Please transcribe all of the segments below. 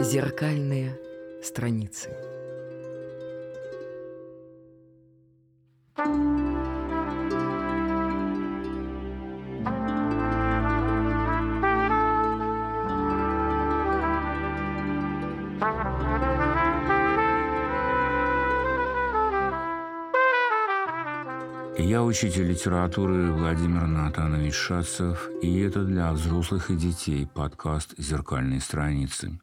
Зеркальные страницы. Я учитель литературы Владимир Натанович Шацев, и это для взрослых и детей подкаст «Зеркальные страницы».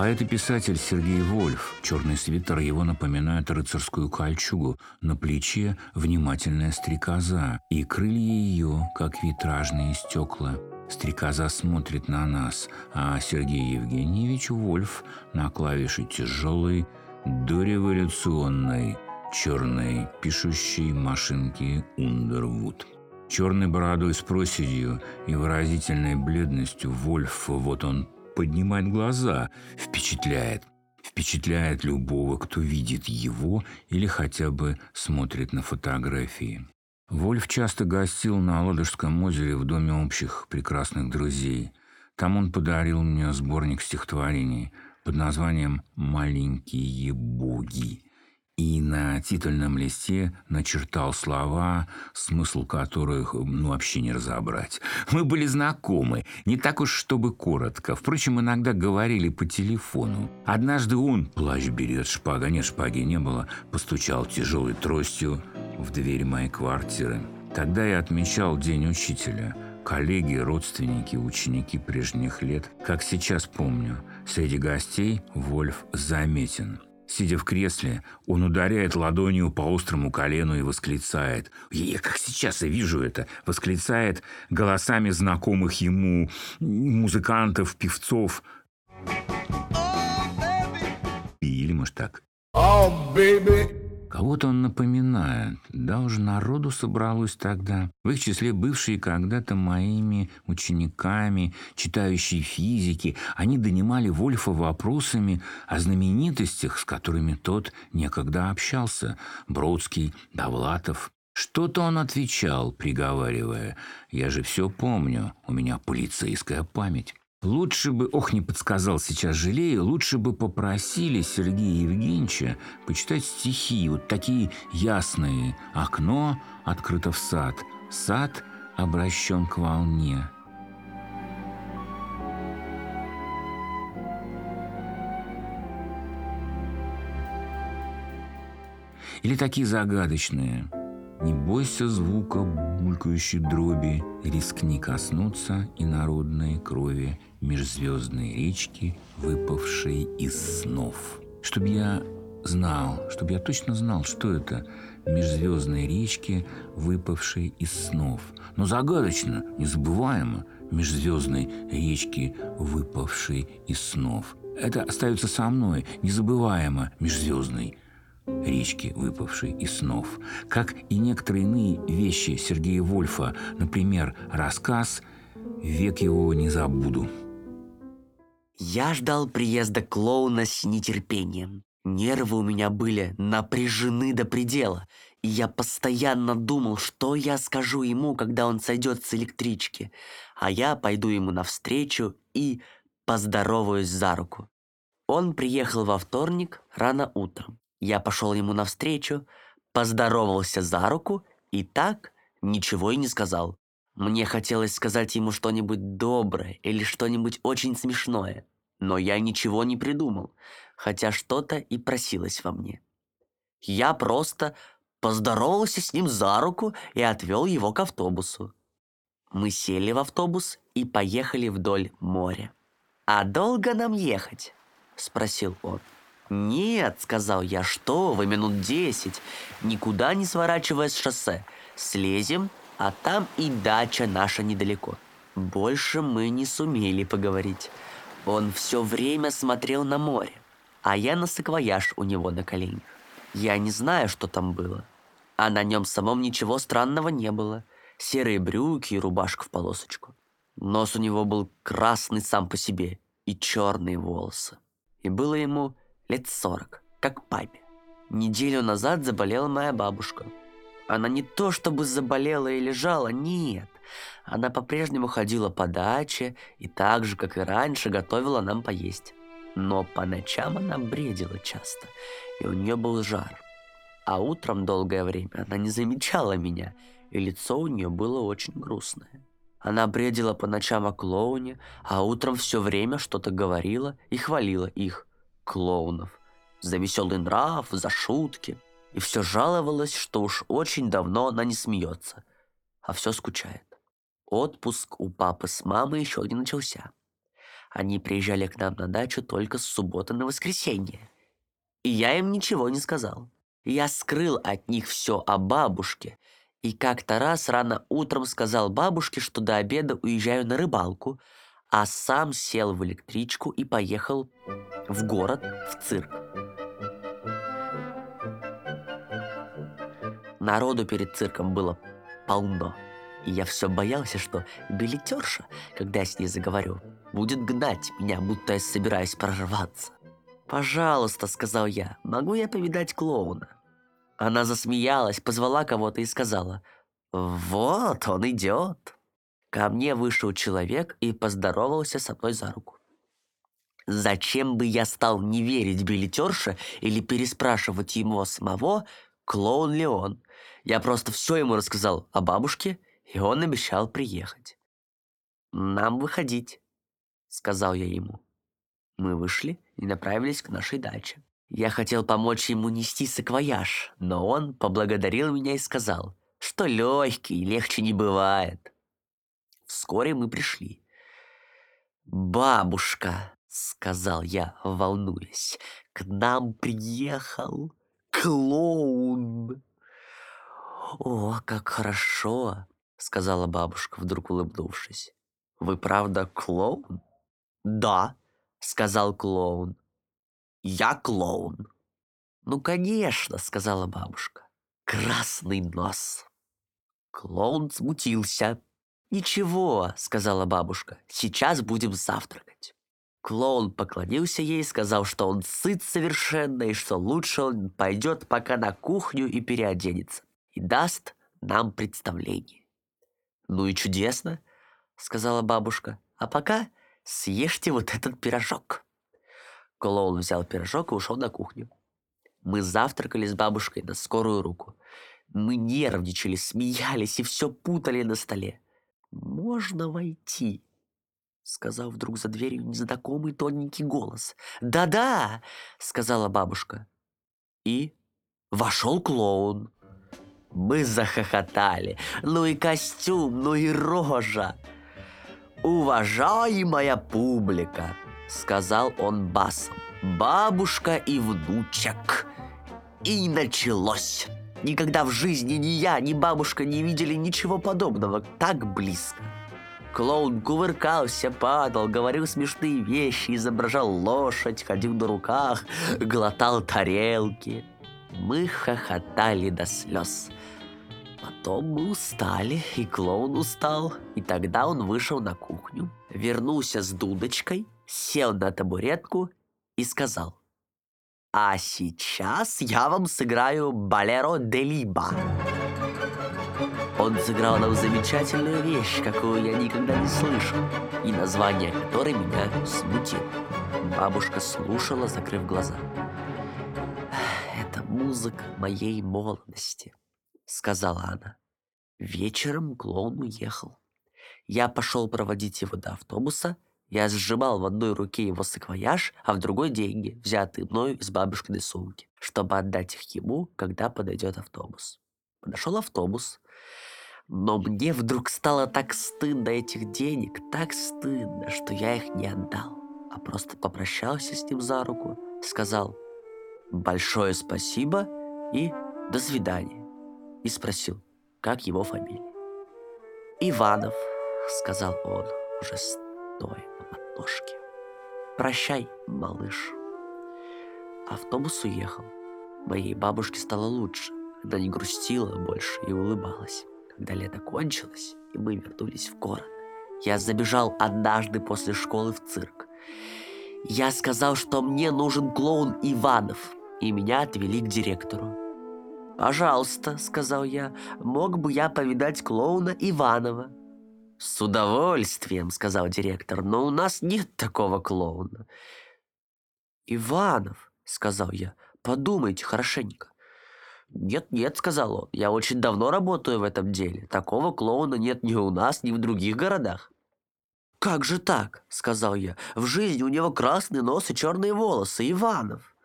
Поэт и писатель Сергей Вольф. Черный свитер его напоминает рыцарскую кольчугу. На плече внимательная стрекоза, и крылья ее, как витражные стекла. Стрекоза смотрит на нас, а Сергей Евгеньевич Вольф на клавише тяжелой, дореволюционной, черной, пишущей машинки Ундервуд. Черной бородой с проседью и выразительной бледностью Вольф, вот он поднимает глаза, впечатляет. Впечатляет любого, кто видит его или хотя бы смотрит на фотографии. Вольф часто гостил на Ладожском озере в доме общих прекрасных друзей. Там он подарил мне сборник стихотворений под названием «Маленькие боги» и на титульном листе начертал слова, смысл которых ну, вообще не разобрать. Мы были знакомы, не так уж чтобы коротко. Впрочем, иногда говорили по телефону. Однажды он, плащ берет, шпага, нет, шпаги не было, постучал тяжелой тростью в дверь моей квартиры. Тогда я отмечал День учителя. Коллеги, родственники, ученики прежних лет. Как сейчас помню, среди гостей Вольф заметен – Сидя в кресле, он ударяет ладонью по острому колену и восклицает. Я как сейчас и вижу это. Восклицает голосами знакомых ему музыкантов, певцов. Или, может, так. Oh, baby. Кого-то он напоминает. Да уж народу собралось тогда. В их числе бывшие когда-то моими учениками, читающие физики. Они донимали Вольфа вопросами о знаменитостях, с которыми тот некогда общался. Бродский, Довлатов. Что-то он отвечал, приговаривая. «Я же все помню, у меня полицейская память». Лучше бы, ох, не подсказал сейчас жалею, лучше бы попросили Сергея Евгеньевича почитать стихи, вот такие ясные. Окно открыто в сад, сад обращен к волне. Или такие загадочные – не бойся звука булькающей дроби, Рискни коснуться и народной крови Межзвездной речки, выпавшей из снов. Чтоб я знал, чтобы я точно знал, что это межзвездные речки, выпавшие из снов. Но загадочно, незабываемо, межзвездной речки, выпавшей из снов. Это остается со мной, незабываемо, межзвездный речки, выпавшей из снов, как и некоторые иные вещи Сергея Вольфа, например, рассказ «Век его не забуду». Я ждал приезда клоуна с нетерпением. Нервы у меня были напряжены до предела, и я постоянно думал, что я скажу ему, когда он сойдет с электрички, а я пойду ему навстречу и поздороваюсь за руку. Он приехал во вторник рано утром. Я пошел ему навстречу, поздоровался за руку и так ничего и не сказал. Мне хотелось сказать ему что-нибудь доброе или что-нибудь очень смешное, но я ничего не придумал, хотя что-то и просилось во мне. Я просто поздоровался с ним за руку и отвел его к автобусу. Мы сели в автобус и поехали вдоль моря. «А долго нам ехать?» – спросил он. «Нет», — сказал я, — «что вы, минут десять, никуда не сворачивая с шоссе. Слезем, а там и дача наша недалеко». Больше мы не сумели поговорить. Он все время смотрел на море, а я на саквояж у него на коленях. Я не знаю, что там было. А на нем самом ничего странного не было. Серые брюки и рубашка в полосочку. Нос у него был красный сам по себе и черные волосы. И было ему лет сорок, как папе. Неделю назад заболела моя бабушка. Она не то чтобы заболела и лежала, нет. Она по-прежнему ходила по даче и так же, как и раньше, готовила нам поесть. Но по ночам она бредила часто, и у нее был жар. А утром долгое время она не замечала меня, и лицо у нее было очень грустное. Она бредила по ночам о клоуне, а утром все время что-то говорила и хвалила их, клоунов, за веселый нрав, за шутки. И все жаловалась, что уж очень давно она не смеется, а все скучает. Отпуск у папы с мамой еще не начался. Они приезжали к нам на дачу только с субботы на воскресенье. И я им ничего не сказал. Я скрыл от них все о бабушке – и как-то раз рано утром сказал бабушке, что до обеда уезжаю на рыбалку, а сам сел в электричку и поехал в город, в цирк. Народу перед цирком было полно. И я все боялся, что билетерша, когда я с ней заговорю, будет гнать меня, будто я собираюсь прорваться. «Пожалуйста», — сказал я, — «могу я повидать клоуна?» Она засмеялась, позвала кого-то и сказала «Вот он идет». Ко мне вышел человек и поздоровался со мной за руку. Зачем бы я стал не верить билетерше или переспрашивать ему самого, клоун ли он? Я просто все ему рассказал о бабушке, и он обещал приехать. «Нам выходить», — сказал я ему. Мы вышли и направились к нашей даче. Я хотел помочь ему нести саквояж, но он поблагодарил меня и сказал, что легкий, легче не бывает. Вскоре мы пришли. «Бабушка», — сказал я, волнуясь, — «к нам приехал клоун». «О, как хорошо», — сказала бабушка, вдруг улыбнувшись. «Вы правда клоун?» «Да», — сказал клоун. Я клоун. Ну, конечно, сказала бабушка. Красный нос. Клоун смутился. «Ничего», — сказала бабушка, — «сейчас будем завтракать». Клоун поклонился ей, сказал, что он сыт совершенно и что лучше он пойдет пока на кухню и переоденется, и даст нам представление. «Ну и чудесно», — сказала бабушка, — «а пока съешьте вот этот пирожок». Клоун взял пирожок и ушел на кухню. Мы завтракали с бабушкой на скорую руку. Мы нервничали, смеялись и все путали на столе. «Можно войти?» Сказал вдруг за дверью незнакомый тоненький голос. «Да-да!» — сказала бабушка. И вошел клоун. Мы захохотали. Ну и костюм, ну и рожа. Уважаемая публика, сказал он басом. «Бабушка и внучек». И началось. Никогда в жизни ни я, ни бабушка не видели ничего подобного так близко. Клоун кувыркался, падал, говорил смешные вещи, изображал лошадь, ходил на руках, глотал тарелки. Мы хохотали до слез. Потом мы устали, и клоун устал, и тогда он вышел на кухню, вернулся с дудочкой – сел на табуретку и сказал «А сейчас я вам сыграю балеро де либа». Он сыграл нам замечательную вещь, какую я никогда не слышал, и название которой меня смутило. Бабушка слушала, закрыв глаза. «Это музыка моей молодости», — сказала она. Вечером клоун уехал. Я пошел проводить его до автобуса — я сжимал в одной руке его саквояж, а в другой деньги, взятые мною из бабушкиной сумки, чтобы отдать их ему, когда подойдет автобус. Подошел автобус, но мне вдруг стало так стыдно этих денег, так стыдно, что я их не отдал, а просто попрощался с ним за руку, сказал «большое спасибо» и «до свидания» и спросил, как его фамилия. «Иванов», — сказал он, уже стоя ладошки. «Прощай, малыш». Автобус уехал. Моей бабушке стало лучше. Она не грустила больше и улыбалась. Когда лето кончилось, и мы вернулись в город, я забежал однажды после школы в цирк. Я сказал, что мне нужен клоун Иванов, и меня отвели к директору. «Пожалуйста», — сказал я, — «мог бы я повидать клоуна Иванова?» «С удовольствием», — сказал директор, — «но у нас нет такого клоуна». «Иванов», — сказал я, — «подумайте хорошенько». «Нет-нет», — сказал он, — «я очень давно работаю в этом деле. Такого клоуна нет ни у нас, ни в других городах». «Как же так?» — сказал я. «В жизни у него красный нос и черные волосы. Иванов».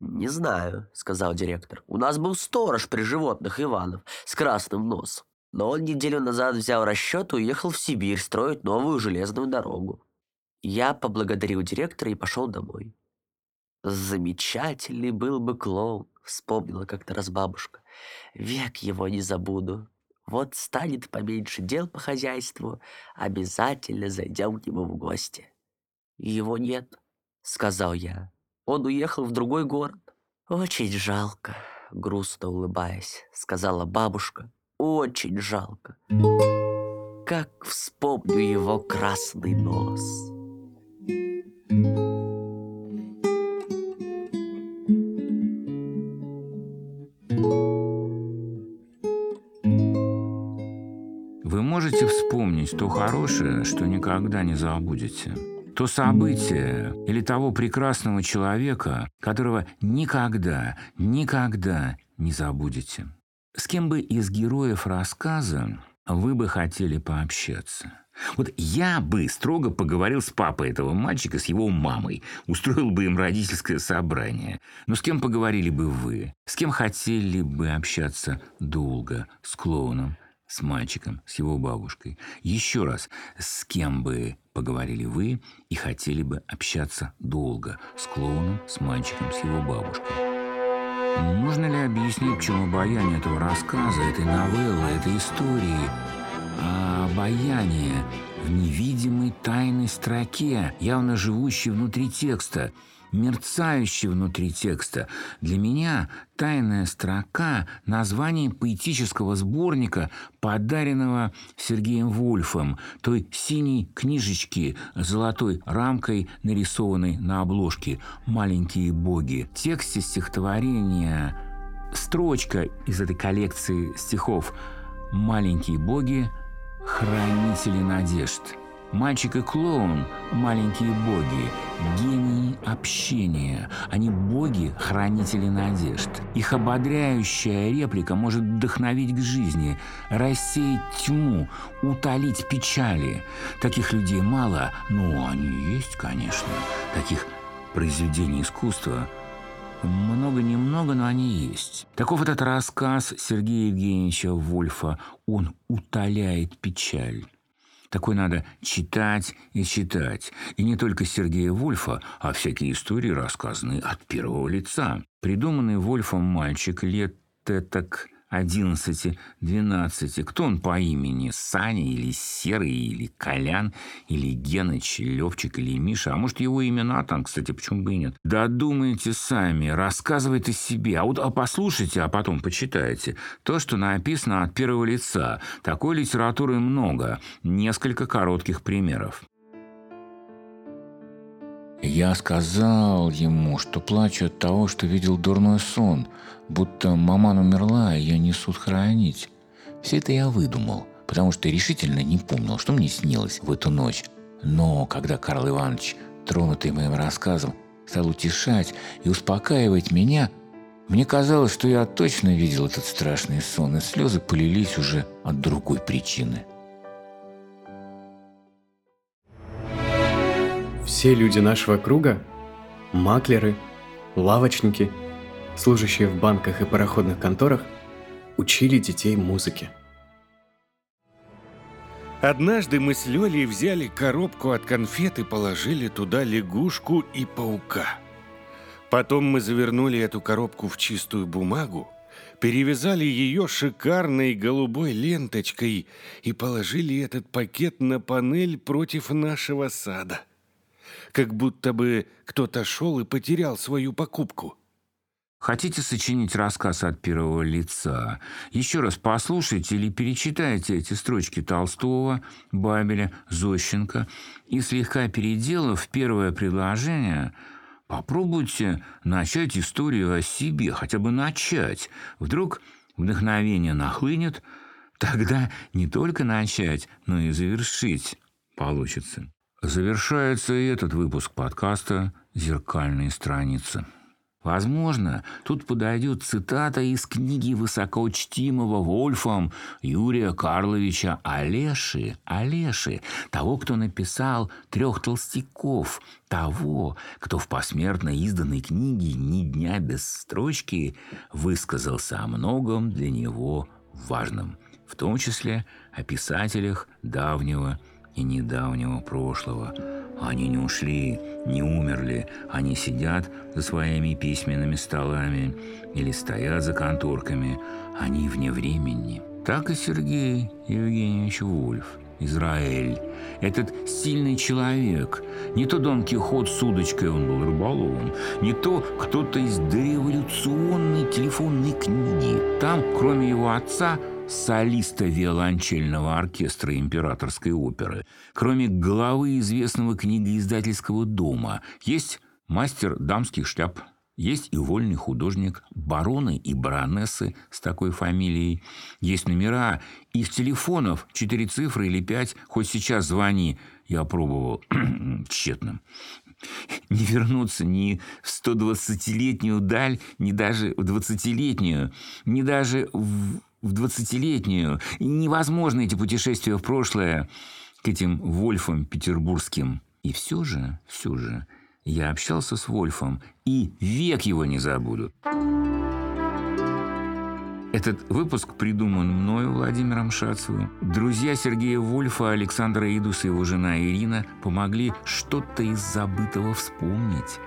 «Не знаю», — сказал директор. «У нас был сторож при животных Иванов с красным носом. Но он неделю назад взял расчет и уехал в Сибирь строить новую железную дорогу». Я поблагодарил директора и пошел домой. «Замечательный был бы клоун», — вспомнила как-то раз бабушка. «Век его не забуду. Вот станет поменьше дел по хозяйству, обязательно зайдем к нему в гости». «Его нет», — сказал я. Он уехал в другой город. Очень жалко, грустно улыбаясь, сказала бабушка. Очень жалко. Как вспомню его красный нос. Вы вспомнить то хорошее, что никогда не забудете то событие или того прекрасного человека, которого никогда, никогда не забудете. С кем бы из героев рассказа вы бы хотели пообщаться? Вот я бы строго поговорил с папой этого мальчика, с его мамой, устроил бы им родительское собрание. Но с кем поговорили бы вы? С кем хотели бы общаться долго? С клоуном? С мальчиком? С его бабушкой? Еще раз, с кем бы поговорили вы и хотели бы общаться долго с клоуном, с мальчиком, с его бабушкой. Можно ли объяснить, в чем обаяние этого рассказа, этой новеллы, этой истории? А обаяние в невидимой тайной строке, явно живущей внутри текста – мерцающий внутри текста. Для меня «Тайная строка» — название поэтического сборника, подаренного Сергеем Вольфом, той синей книжечки с золотой рамкой, нарисованной на обложке «Маленькие боги». В тексте стихотворения строчка из этой коллекции стихов «Маленькие боги — хранители надежд». Мальчик и клоун – маленькие боги, гении общения. Они боги – хранители надежд. Их ободряющая реплика может вдохновить к жизни, рассеять тьму, утолить печали. Таких людей мало, но они есть, конечно. Таких произведений искусства много немного, но они есть. Таков этот рассказ Сергея Евгеньевича Вольфа. Он утоляет печаль. Такой надо читать и читать. И не только Сергея Вольфа, а всякие истории, рассказанные от первого лица. Придуманный Вольфом мальчик лет так 11-12. Кто он по имени? Саня или Серый, или Колян, или Геныч, Левчик, или Миша? А может, его имя Натан, кстати, почему бы и нет? Да думайте сами, рассказывайте себе. А вот а послушайте, а потом почитайте. То, что написано от первого лица. Такой литературы много. Несколько коротких примеров. Я сказал ему, что плачу от того, что видел дурной сон, будто маман умерла, и ее несут хоронить. Все это я выдумал, потому что решительно не помнил, что мне снилось в эту ночь. Но когда Карл Иванович, тронутый моим рассказом, стал утешать и успокаивать меня, мне казалось, что я точно видел этот страшный сон, и слезы полились уже от другой причины – Все люди нашего круга – маклеры, лавочники, служащие в банках и пароходных конторах – учили детей музыке. Однажды мы с Лёлей взяли коробку от конфет и положили туда лягушку и паука. Потом мы завернули эту коробку в чистую бумагу, перевязали ее шикарной голубой ленточкой и положили этот пакет на панель против нашего сада – как будто бы кто-то шел и потерял свою покупку. Хотите сочинить рассказ от первого лица? Еще раз послушайте или перечитайте эти строчки Толстого, Бабеля, Зощенко и, слегка переделав первое предложение, Попробуйте начать историю о себе, хотя бы начать. Вдруг вдохновение нахлынет, тогда не только начать, но и завершить получится. Завершается и этот выпуск подкаста «Зеркальные страницы». Возможно, тут подойдет цитата из книги высокоучтимого Вольфом Юрия Карловича Олеши, Олеши, того, кто написал «Трех толстяков», того, кто в посмертно изданной книге «Ни дня без строчки» высказался о многом для него важном, в том числе о писателях давнего и недавнего прошлого – они не ушли, не умерли, они сидят за своими письменными столами или стоят за конторками. Они вне времени. Так и Сергей Евгеньевич Вольф, Израиль. Этот сильный человек. Не то Дон Кихот с удочкой, он был рыболовом. Не то кто-то из дореволюционной телефонной книги. Там, кроме его отца, солиста виолончельного оркестра императорской оперы. Кроме главы известного книгоиздательского дома, есть мастер дамских шляп, есть и вольный художник, бароны и баронессы с такой фамилией. Есть номера их телефонов, четыре цифры или пять, хоть сейчас звони. Я пробовал тщетно. Не вернуться ни в 120-летнюю даль, ни даже в 20-летнюю, ни даже в в двадцатилетнюю. Невозможно эти путешествия в прошлое к этим Вольфам петербургским. И все же, все же, я общался с Вольфом, и век его не забуду. Этот выпуск придуман мною, Владимиром Шацевым. Друзья Сергея Вольфа, Александра Идус и его жена Ирина помогли что-то из забытого вспомнить.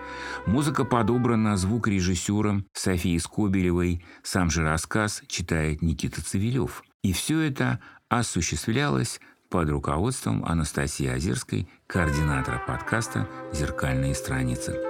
Музыка подобрана звукорежиссером Софией Скобелевой. Сам же рассказ читает Никита Цивилев. И все это осуществлялось под руководством Анастасии Озерской, координатора подкаста «Зеркальные страницы».